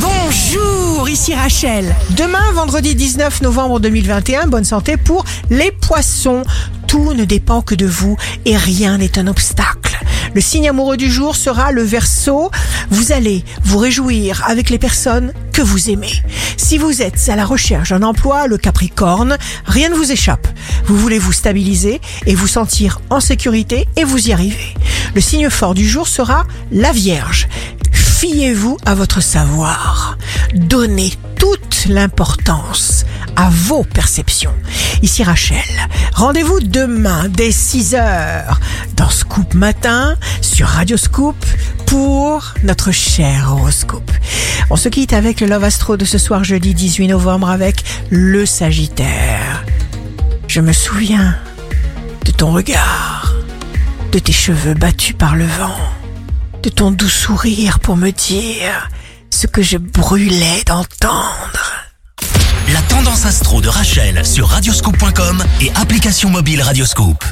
Bonjour, ici Rachel. Demain, vendredi 19 novembre 2021, bonne santé pour les poissons. Tout ne dépend que de vous et rien n'est un obstacle. Le signe amoureux du jour sera le verso. Vous allez vous réjouir avec les personnes que vous aimez. Si vous êtes à la recherche d'un emploi, le capricorne, rien ne vous échappe. Vous voulez vous stabiliser et vous sentir en sécurité et vous y arrivez. Le signe fort du jour sera la vierge. Fiez-vous à votre savoir. Donnez toute l'importance à vos perceptions. Ici Rachel. Rendez-vous demain dès 6 heures dans Scoop Matin sur Radio Scoop pour notre cher horoscope. On se quitte avec le Love Astro de ce soir jeudi 18 novembre avec le Sagittaire. Je me souviens de ton regard, de tes cheveux battus par le vent de ton doux sourire pour me dire ce que je brûlais d'entendre. La tendance astro de Rachel sur radioscope.com et application mobile Radioscope.